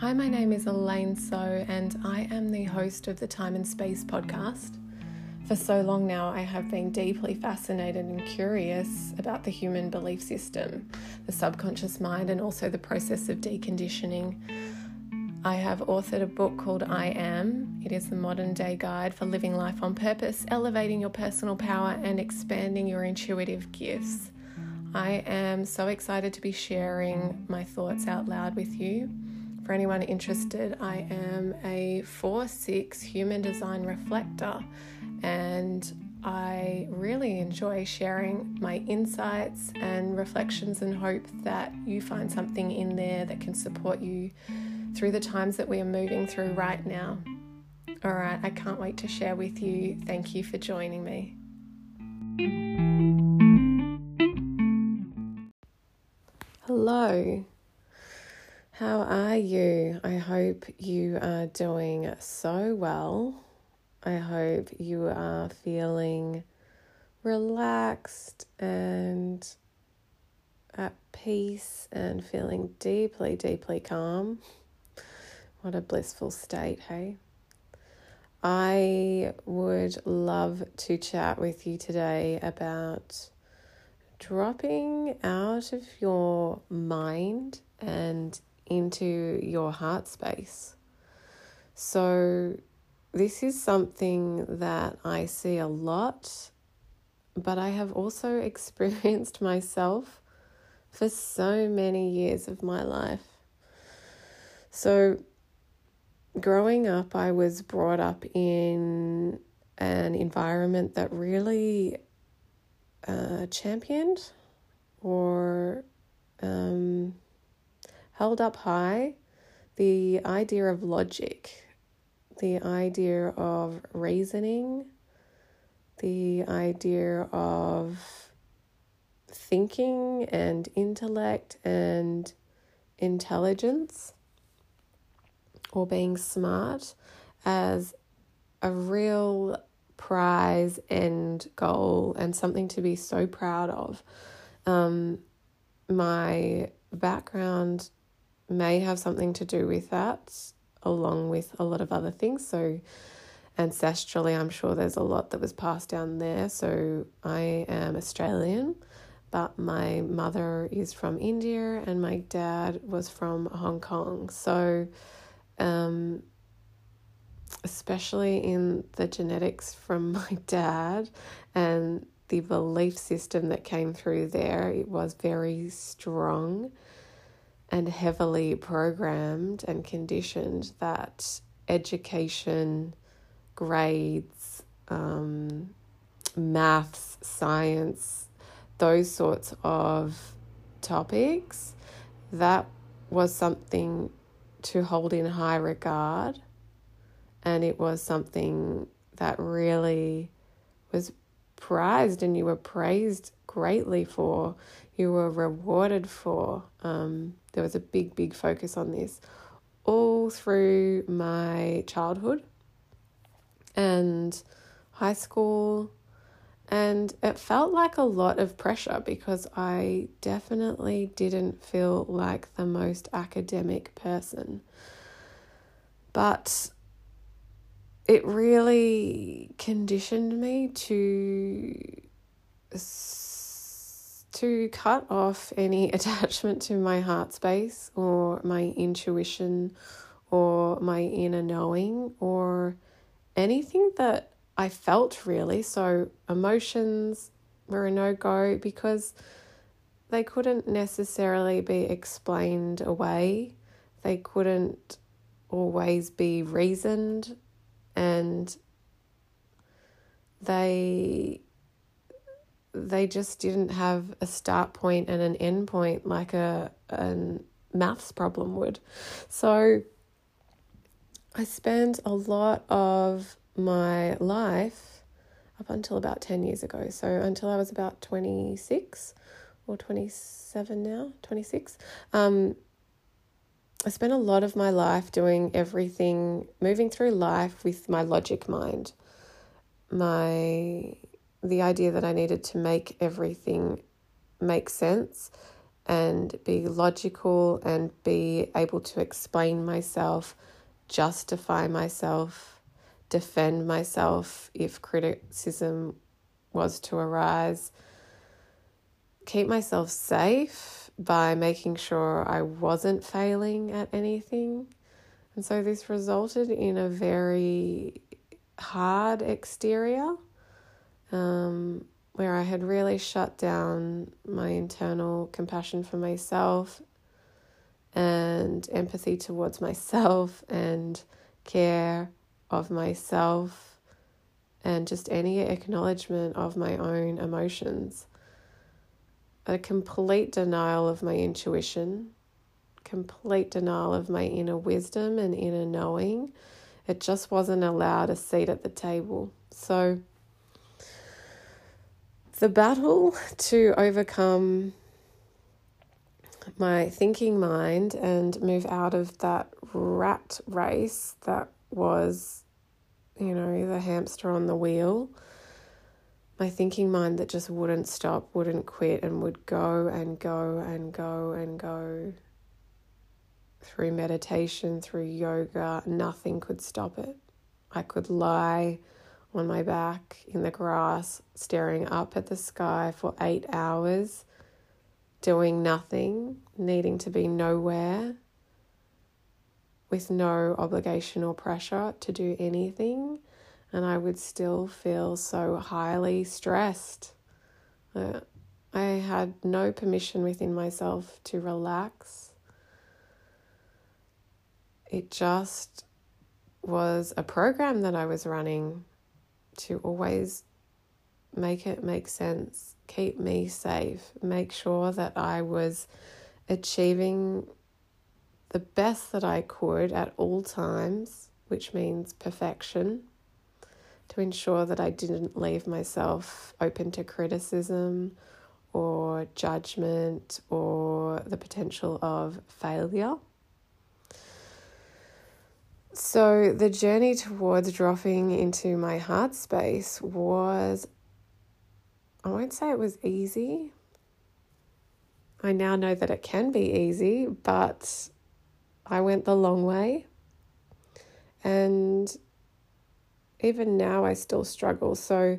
Hi, my name is Elaine So, and I am the host of the Time and Space podcast. For so long now, I have been deeply fascinated and curious about the human belief system, the subconscious mind, and also the process of deconditioning. I have authored a book called I Am. It is the modern day guide for living life on purpose, elevating your personal power, and expanding your intuitive gifts. I am so excited to be sharing my thoughts out loud with you. For anyone interested, I am a 4 6 human design reflector and I really enjoy sharing my insights and reflections and hope that you find something in there that can support you through the times that we are moving through right now. All right, I can't wait to share with you. Thank you for joining me. Hello. How are you? I hope you are doing so well. I hope you are feeling relaxed and at peace and feeling deeply, deeply calm. What a blissful state, hey? I would love to chat with you today about dropping out of your mind and into your heart space. So, this is something that I see a lot, but I have also experienced myself for so many years of my life. So, growing up, I was brought up in an environment that really uh, championed or um, held up high the idea of logic, the idea of reasoning, the idea of thinking and intellect and intelligence or being smart as a real prize and goal and something to be so proud of. Um, my background may have something to do with that, along with a lot of other things. So, ancestrally, I'm sure there's a lot that was passed down there. So, I am Australian, but my mother is from India and my dad was from Hong Kong. So, um, especially in the genetics from my dad and the belief system that came through there, it was very strong and heavily programmed and conditioned that education, grades, um, maths, science, those sorts of topics, that was something to hold in high regard. And it was something that really was prized and you were praised greatly for, you were rewarded for. Um, there was a big, big focus on this all through my childhood and high school. And it felt like a lot of pressure because I definitely didn't feel like the most academic person. But it really conditioned me to to cut off any attachment to my heart space or my intuition or my inner knowing or anything that I felt really. So, emotions were a no go because they couldn't necessarily be explained away, they couldn't always be reasoned, and they they just didn't have a start point and an end point like a, a maths problem would. So I spent a lot of my life up until about 10 years ago. So until I was about 26 or 27 now, 26. Um, I spent a lot of my life doing everything, moving through life with my logic mind. My the idea that I needed to make everything make sense and be logical and be able to explain myself, justify myself, defend myself if criticism was to arise, keep myself safe by making sure I wasn't failing at anything. And so this resulted in a very hard exterior um, where I had really shut down my internal compassion for myself and empathy towards myself and care of myself and just any acknowledgement of my own emotions. A complete denial of my intuition, complete denial of my inner wisdom and inner knowing. It just wasn't allowed a seat at the table. So, the battle to overcome my thinking mind and move out of that rat race that was, you know, the hamster on the wheel. My thinking mind that just wouldn't stop, wouldn't quit, and would go and go and go and go through meditation, through yoga. Nothing could stop it. I could lie on my back in the grass, staring up at the sky for eight hours, doing nothing, needing to be nowhere, with no obligation or pressure to do anything, and I would still feel so highly stressed. Uh, I had no permission within myself to relax. It just was a program that I was running to always make it make sense, keep me safe, make sure that I was achieving the best that I could at all times, which means perfection, to ensure that I didn't leave myself open to criticism or judgment or the potential of failure. So, the journey towards dropping into my heart space was, I won't say it was easy. I now know that it can be easy, but I went the long way. And even now, I still struggle. So,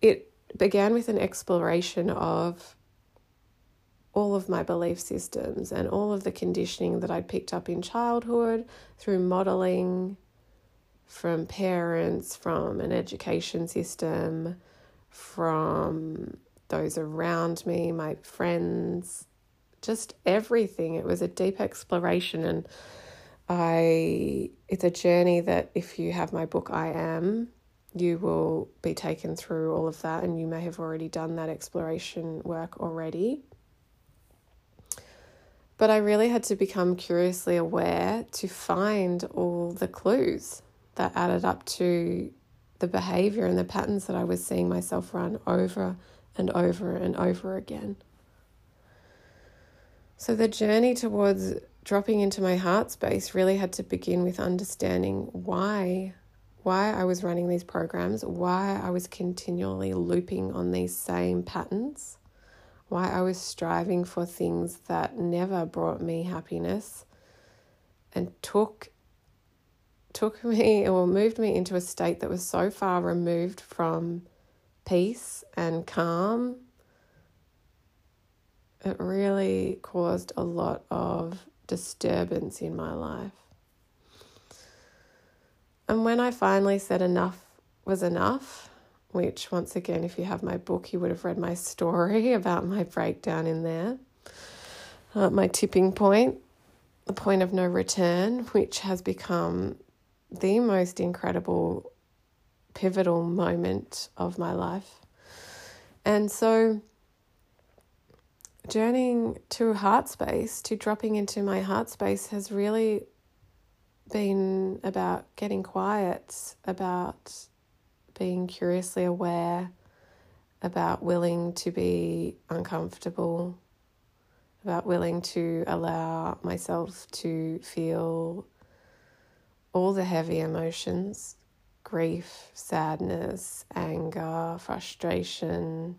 it began with an exploration of all of my belief systems and all of the conditioning that I'd picked up in childhood through modeling from parents, from an education system, from those around me, my friends, just everything. It was a deep exploration and I it's a journey that if you have my book I am you will be taken through all of that and you may have already done that exploration work already. But I really had to become curiously aware to find all the clues that added up to the behavior and the patterns that I was seeing myself run over and over and over again. So the journey towards dropping into my heart space really had to begin with understanding why why I was running these programs, why I was continually looping on these same patterns why I was striving for things that never brought me happiness and took took me or moved me into a state that was so far removed from peace and calm it really caused a lot of disturbance in my life. And when I finally said enough was enough, which, once again, if you have my book, you would have read my story about my breakdown in there. Uh, my tipping point, the point of no return, which has become the most incredible, pivotal moment of my life. And so, journeying to heart space, to dropping into my heart space, has really been about getting quiet, about being curiously aware, about willing to be uncomfortable, about willing to allow myself to feel all the heavy emotions grief, sadness, anger, frustration,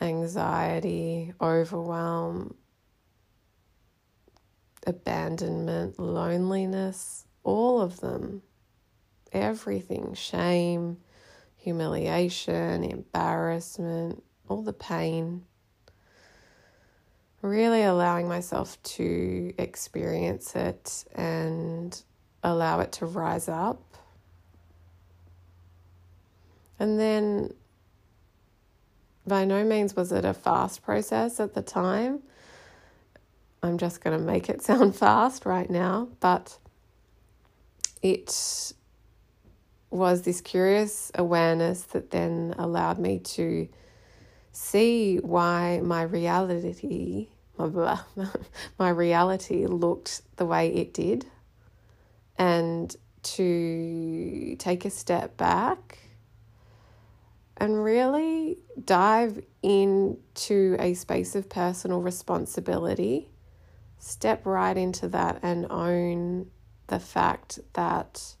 anxiety, overwhelm, abandonment, loneliness, all of them, everything, shame, humiliation, embarrassment, all the pain. Really allowing myself to experience it and allow it to rise up. And then, by no means was it a fast process at the time. I'm just going to make it sound fast right now, but it was this curious awareness that then allowed me to see why my reality my my reality looked the way it did. And to take a step back and really dive into a space of personal responsibility step right into that and own the fact that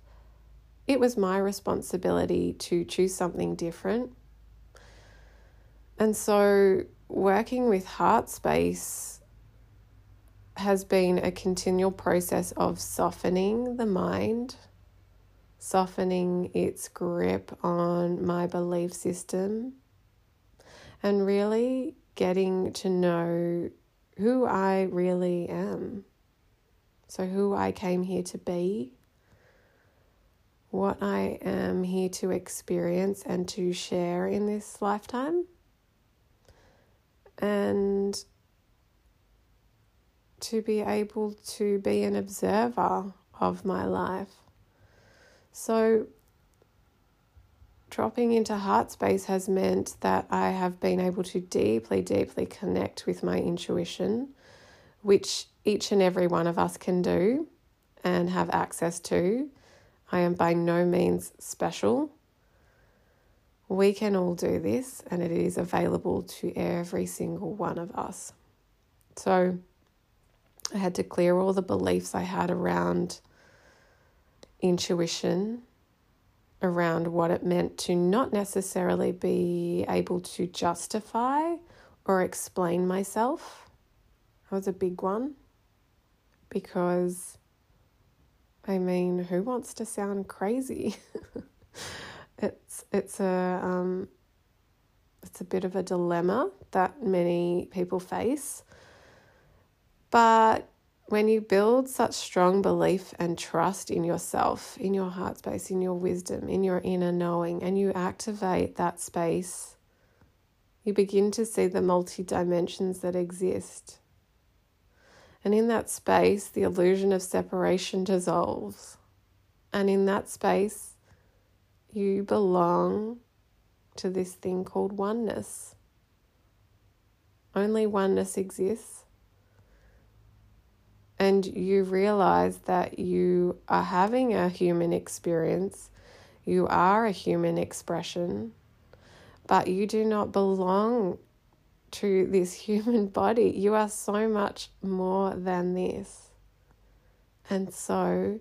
it was my responsibility to choose something different. And so, working with heart space has been a continual process of softening the mind, softening its grip on my belief system, and really getting to know who I really am. So, who I came here to be, what I am here to experience and to share in this lifetime, and to be able to be an observer of my life. So, dropping into heart space has meant that I have been able to deeply, deeply connect with my intuition, which each and every one of us can do and have access to. I am by no means special. We can all do this, and it is available to every single one of us. So, I had to clear all the beliefs I had around intuition around what it meant to not necessarily be able to justify or explain myself. That was a big one because I mean, who wants to sound crazy? it's it's a um, it's a bit of a dilemma that many people face. But when you build such strong belief and trust in yourself, in your heart space, in your wisdom, in your inner knowing, and you activate that space, you begin to see the multi dimensions that exist. And in that space, the illusion of separation dissolves. And in that space, you belong to this thing called oneness. Only oneness exists and you realize that you are having a human experience, you are a human expression, but you do not belong to this human body. You are so much more than this. And so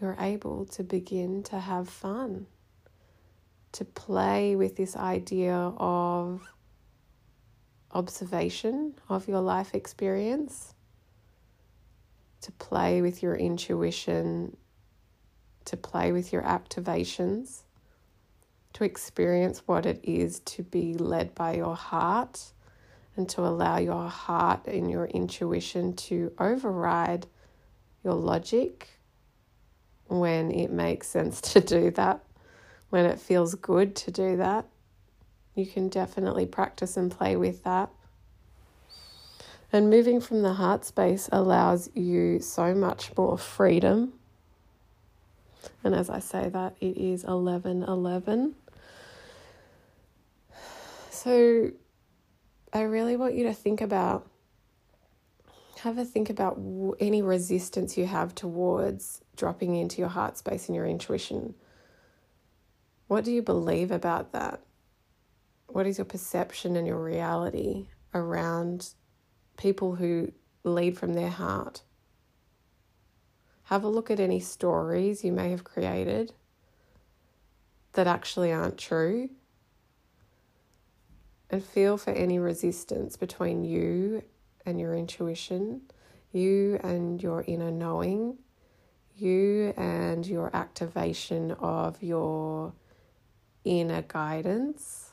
you're able to begin to have fun, to play with this idea of observation of your life experience to play with your intuition, to play with your activations, to experience what it is to be led by your heart, and to allow your heart and your intuition to override your logic when it makes sense to do that, when it feels good to do that. You can definitely practice and play with that. And moving from the heart space allows you so much more freedom. And as I say that, it is 11 11. So I really want you to think about, have a think about any resistance you have towards dropping into your heart space and your intuition. What do you believe about that? What is your perception and your reality around people who lead from their heart. Have a look at any stories you may have created that actually aren't true. And feel for any resistance between you and your intuition, you and your inner knowing, you and your activation of your inner guidance.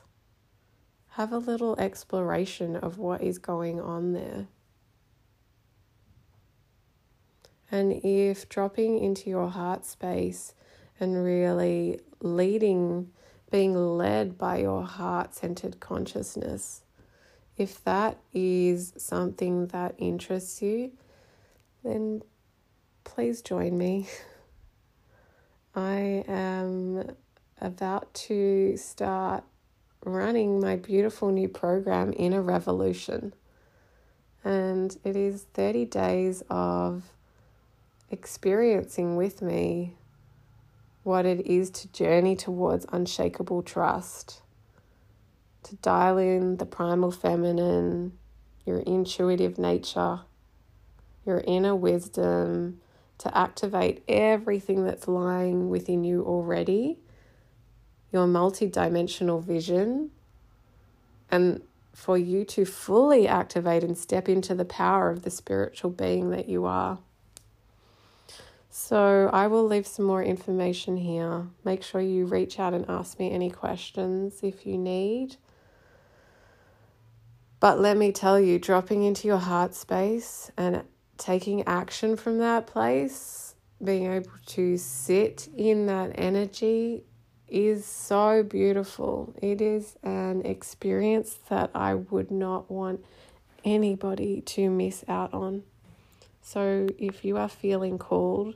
Have a little exploration of what is going on there. And if dropping into your heart space and really leading, being led by your heart centered consciousness, if that is something that interests you, then please join me. I am about to start running my beautiful new program, Inner Revolution. And it is 30 days of experiencing with me what it is to journey towards unshakable trust, to dial in the primal feminine, your intuitive nature, your inner wisdom, to activate everything that's lying within you already, your multidimensional vision, and for you to fully activate and step into the power of the spiritual being that you are. So, I will leave some more information here. Make sure you reach out and ask me any questions if you need. But let me tell you, dropping into your heart space and taking action from that place, being able to sit in that energy is so beautiful. It is an experience that I would not want anybody to miss out on. So if you are feeling called,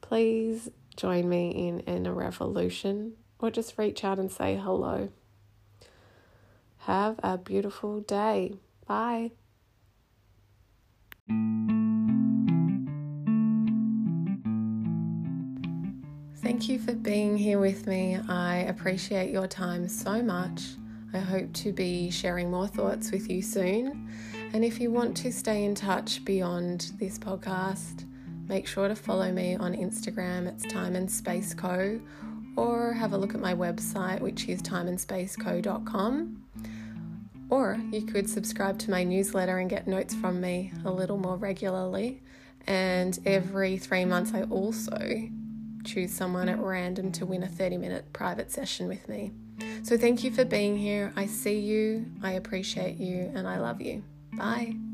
please join me in Inner Revolution or just reach out and say hello. Have a beautiful day. Bye. Thank you for being here with me. I appreciate your time so much. I hope to be sharing more thoughts with you soon. And if you want to stay in touch beyond this podcast, make sure to follow me on Instagram. It's Time and Space Co. Or have a look at my website, which is timeandspaceco.com. Or you could subscribe to my newsletter and get notes from me a little more regularly. And every three months, I also choose someone at random to win a 30 minute private session with me. So, thank you for being here. I see you, I appreciate you, and I love you. Bye.